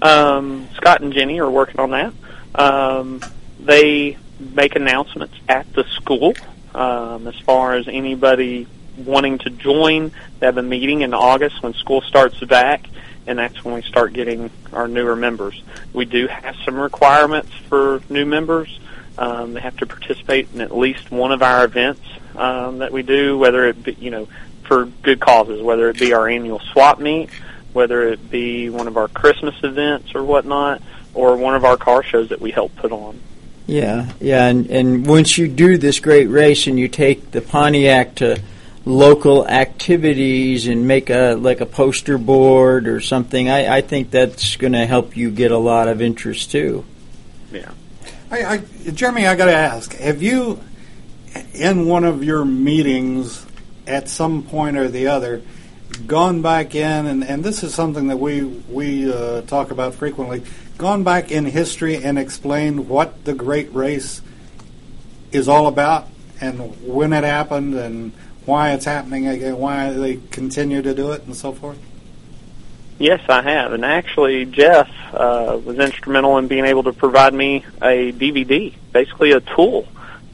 Um, Scott and Jenny are working on that. Um, they make announcements at the school um, as far as anybody wanting to join. They have a meeting in August when school starts back, and that's when we start getting our newer members. We do have some requirements for new members. Um, they have to participate in at least one of our events um, that we do, whether it be, you know, for good causes, whether it be our annual swap meet, whether it be one of our Christmas events or whatnot, or one of our car shows that we help put on. Yeah, yeah, and, and once you do this great race and you take the Pontiac to local activities and make a like a poster board or something, I, I think that's going to help you get a lot of interest too. Yeah. I, I, Jeremy, I got to ask: Have you, in one of your meetings, at some point or the other, gone back in and, and this is something that we we uh, talk about frequently? Gone back in history and explained what the Great Race is all about and when it happened and why it's happening again, why they continue to do it, and so forth. Yes, I have, and actually, Jeff uh, was instrumental in being able to provide me a DVD, basically a tool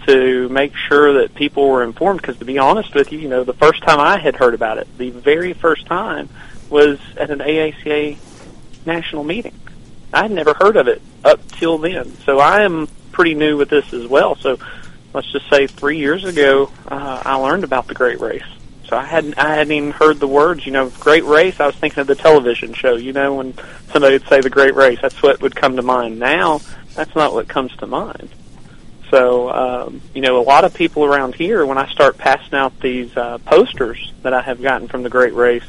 to make sure that people were informed. Because to be honest with you, you know, the first time I had heard about it, the very first time, was at an AACA national meeting. I had never heard of it up till then, so I am pretty new with this as well. So let's just say three years ago, uh, I learned about the Great Race. So I hadn't I hadn't even heard the words. You know, Great Race. I was thinking of the television show. You know, when somebody would say the Great Race, that's what would come to mind. Now, that's not what comes to mind. So, um, you know, a lot of people around here, when I start passing out these uh, posters that I have gotten from the Great Race,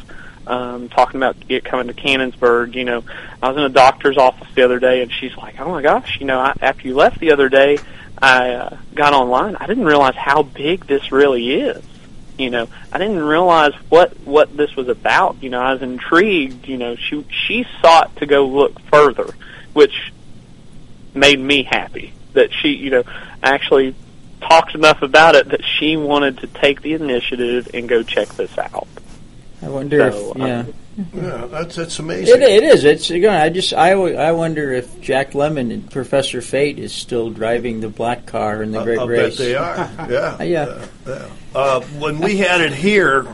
um, talking about it coming to Cannonsburgh, you know, I was in a doctor's office the other day, and she's like, "Oh my gosh, you know, I, after you left the other day, I uh, got online. I didn't realize how big this really is." you know i didn't realize what what this was about you know i was intrigued you know she she sought to go look further which made me happy that she you know actually talked enough about it that she wanted to take the initiative and go check this out i wonder So, if yeah Yeah, that's that's amazing. It, it is. It's you know, I just I, I wonder if Jack Lemmon and Professor Fate is still driving the black car in the Great I'll Race. bet they are. Yeah, Yeah. yeah. Uh, when we had it here,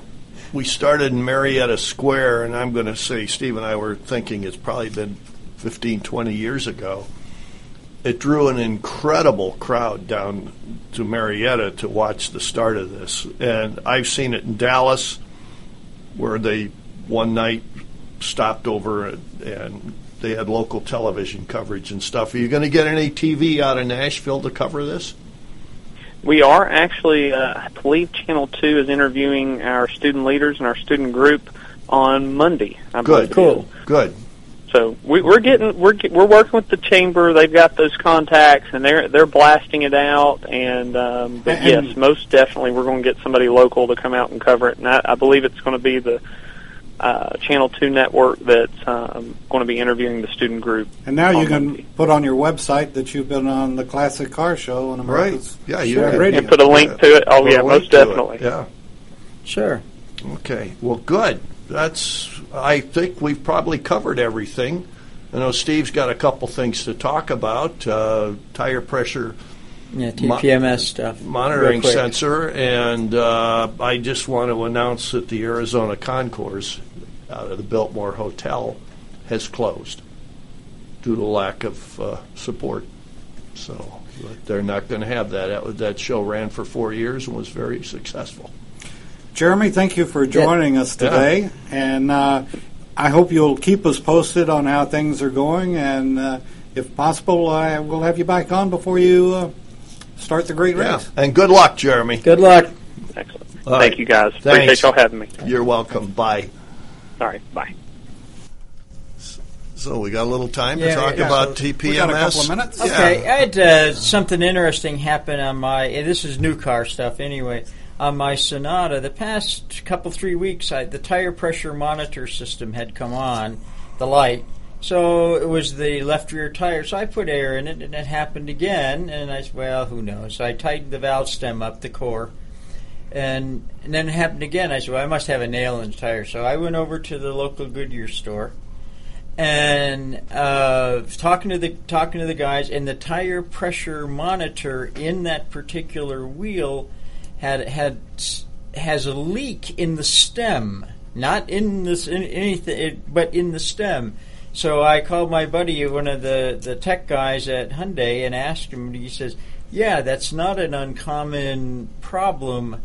we started in Marietta Square, and I'm going to say Steve and I were thinking it's probably been 15, 20 years ago. It drew an incredible crowd down to Marietta to watch the start of this, and I've seen it in Dallas, where they one night stopped over and, and they had local television coverage and stuff. Are you going to get any TV out of Nashville to cover this? We are actually, uh, I believe Channel 2 is interviewing our student leaders and our student group on Monday. I believe Good, cool, good. So we, we're getting we're get- we're working with the chamber. They've got those contacts, and they're they're blasting it out. And um, but And- yes, most definitely, we're going to get somebody local to come out and cover it. And I, I believe it's going to be the uh, Channel Two network that's um, going to be interviewing the student group. And now you can Monday. put on your website that you've been on the Classic Car Show on Right. Yeah, you Web can- Radio. and put a link to it. Oh Put yeah, most to it. definitely. Yeah. Sure. Okay. Well, good. That's. I think we've probably covered everything. I know Steve's got a couple things to talk about. Uh, tire pressure Yeah, Mo- TPMS stuff. monitoring sensor, and uh, I just want to announce that the Arizona Concours out of the Biltmore Hotel has closed due to lack of uh, support. So they're not going to have that. that. That show ran for four years and was very successful. Jeremy, thank you for joining us today, and uh, I hope you'll keep us posted on how things are going. And uh, if possible, I will have you back on before you uh, start the great Yeah, race. and good luck, Jeremy. Good luck. Excellent. All Thank right. you guys. Thanks. Appreciate y'all having me. You're welcome. Bye. All right, bye. So we got a little time Yeah, to talk yeah. about So TPMS. we got a couple of minutes. Yeah. Okay, I had uh, something interesting happen on my. This is new car stuff anyway. On my Sonata, the past couple three weeks, I, the tire pressure monitor system had come on, the light. So it was the left rear tire. So I put air in it, and it happened again. And I said, "Well, who knows?" So I tightened the valve stem up, the core, and, and then it happened again. I said, "Well, I must have a nail in the tire." So I went over to the local Goodyear store and uh, talking to the talking to the guys, and the tire pressure monitor in that particular wheel had had has a leak in the stem, not in this in anything, it, but in the stem. So I called my buddy, one of the the tech guys at Hyundai, and asked him. He says, "Yeah, that's not an uncommon problem."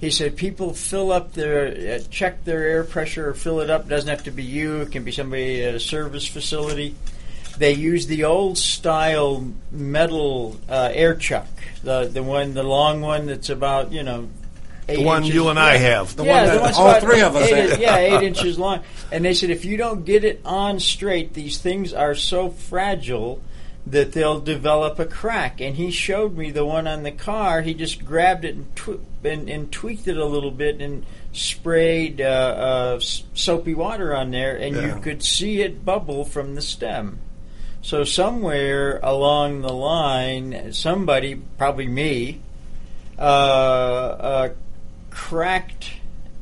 He said people fill up their uh, check their air pressure or fill it up. It doesn't have to be you. It can be somebody at a service facility. they use the old style metal uh, air chuck, the the one, the long one that's about you know. Eight The one inches, you and I have. The yeah, one the that one's all three of us eight, have. Yeah, eight inches long. And they said if you don't get it on straight, these things are so fragile that they'll develop a crack. And he showed me the one on the car. He just grabbed it and, tw- and, and tweaked it a little bit and sprayed uh, uh, soapy water on there, and Yeah. you could see it bubble from the stem. So somewhere along the line, somebody, probably me, uh, uh, cracked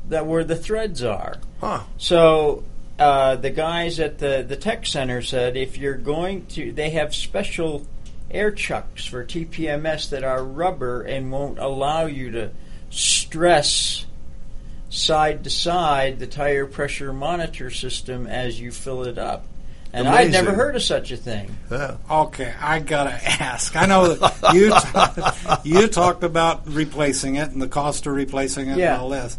that where the threads are. Huh. So uh, the guys at the the tech center said if you're going to, they have special air chucks for TPMS that are rubber and won't allow you to stress side to side the tire pressure monitor system as you fill it up. And I'd never heard of such a thing. Yeah. Okay, I gotta ask. I know that you you talked about replacing it and the cost of replacing it Yeah. and all this.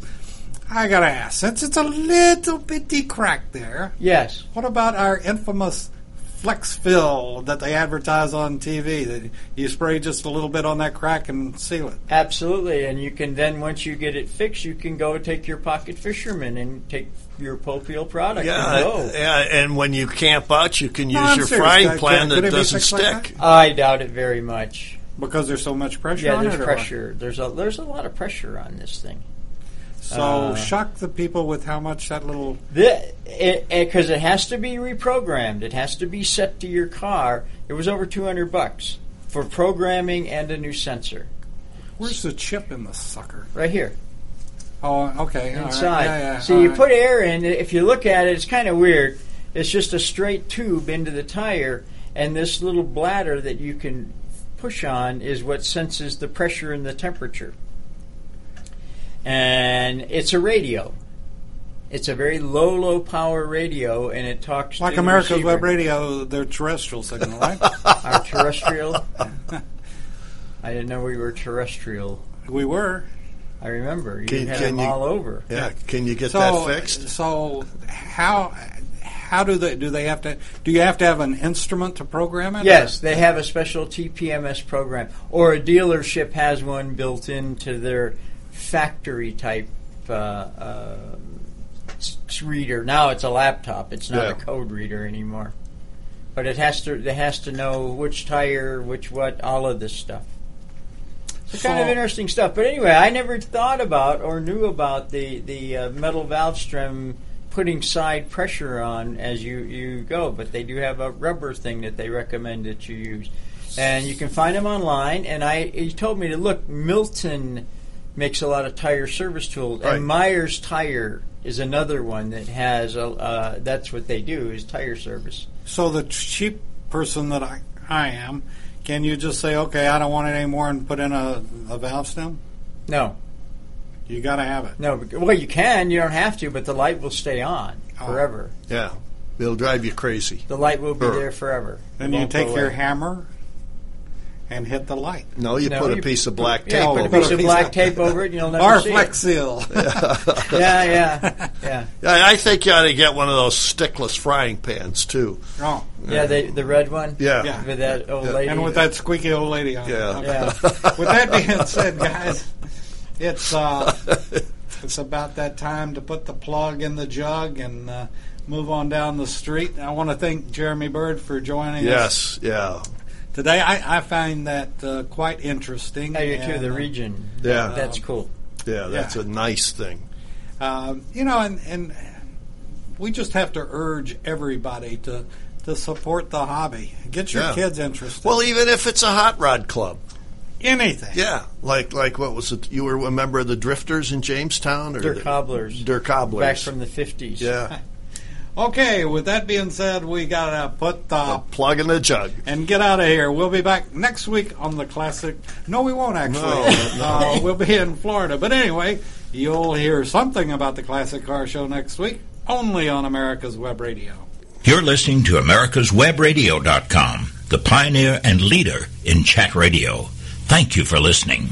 I gotta ask, since it's a little bitty crack there, Yes. what about our infamous flex fill that they advertise on TV? That you spray just a little bit on that crack and seal it. Absolutely, and you can then once you get it fixed, you can go take your pocket fisherman and take your Popeil product Yeah, and go. yeah, and when you camp out, you can use I'm your serious. frying Could- pan that doesn't fixed like stick. I doubt it very much. Because there's so much pressure Yeah, on there's it. or what? pressure. There's a there's a lot of pressure on this thing. So Uh, shock the people with how much that little. Because it, it, it has to be reprogrammed. It has to be set to your car. It was over two hundred bucks for programming and a new sensor. Where's the chip in the sucker? Right here. Oh, okay. all right. inside. Yeah, yeah, so you right. put air in. If you look at it, it's kind of weird. It's just a straight tube into the tire, and this little bladder that you can push on is what senses the pressure and the temperature. And it's a radio. It's a very low, low power radio, and it talks like to the America's receiver. Web Radio, their terrestrial signal, right? Our terrestrial. I didn't know we were terrestrial. we were. I remember you Can- had can them you- all over. Yeah, can you get so, that fixed? So how how do they do they have to do you have to have an instrument to program it? Yes, they have a special TPMS program, or a dealership has one built into their factory type uh, uh, reader. Now it's a laptop; it's not Yeah. a code reader anymore. But it has to it has to know which tire, which what, all of this stuff. So kind of interesting stuff. But anyway, I never thought about or knew about the the uh, metal valve stem putting side pressure on as you you go. But they do have a rubber thing that they recommend that you use, and you can find them online. And I he told me to look. Milton makes a lot of tire service tools, Right. and Myers Tire is another one that has a. Uh, that's what they do is tire service. So the cheap person that I, I am, can you just say, okay, I don't want it anymore, and put in a, a valve stem? No, You got to have it. no. Well, you can. You don't have to, but the light will stay on Oh. forever. Yeah, it'll drive you crazy. The light will be Sure. there forever. Then It you take your hammer and hit the light. No, you No, put a piece of black Yeah, tape put a over piece it. of black tape over it, and you'll never Or see flex seal. it. Yeah, yeah, yeah. Yeah, I think you ought to get one of those stickless frying pans too. oh, Yeah, the the red one. Yeah. Yeah. with that old Yeah. lady. and with that squeaky old lady on. Yeah. Yeah. With that being said, guys, it's uh, it's about that time to put the plug in the jug and uh, move on down the street. I want to thank Jeremy Byrd for joining us Yes, yeah, today. I, I find that uh, quite interesting. I do too. and, The uh, region. Yeah. that's cool. yeah. That's Yeah. a nice thing. Um, you know, and, and we just have to urge everybody to to support the hobby. Get your Yeah. kids interested. Well, even if it's a hot rod club. anything. Yeah, like like what was it? You were a member of the Drifters in Jamestown, or They're cobblers. They're cobblers. Back from the fifties. yeah, Okay. With that being said, we gotta put the plug in the jug. and get out of here. We'll be back next week on the classic. No, we won't actually. No, Uh, we'll be in Florida. But anyway, you'll hear something about the Classic Car Show next week, only on America's Web Radio. You're listening to America'sWebRadio.com, the pioneer and leader in chat radio. Thank you for listening.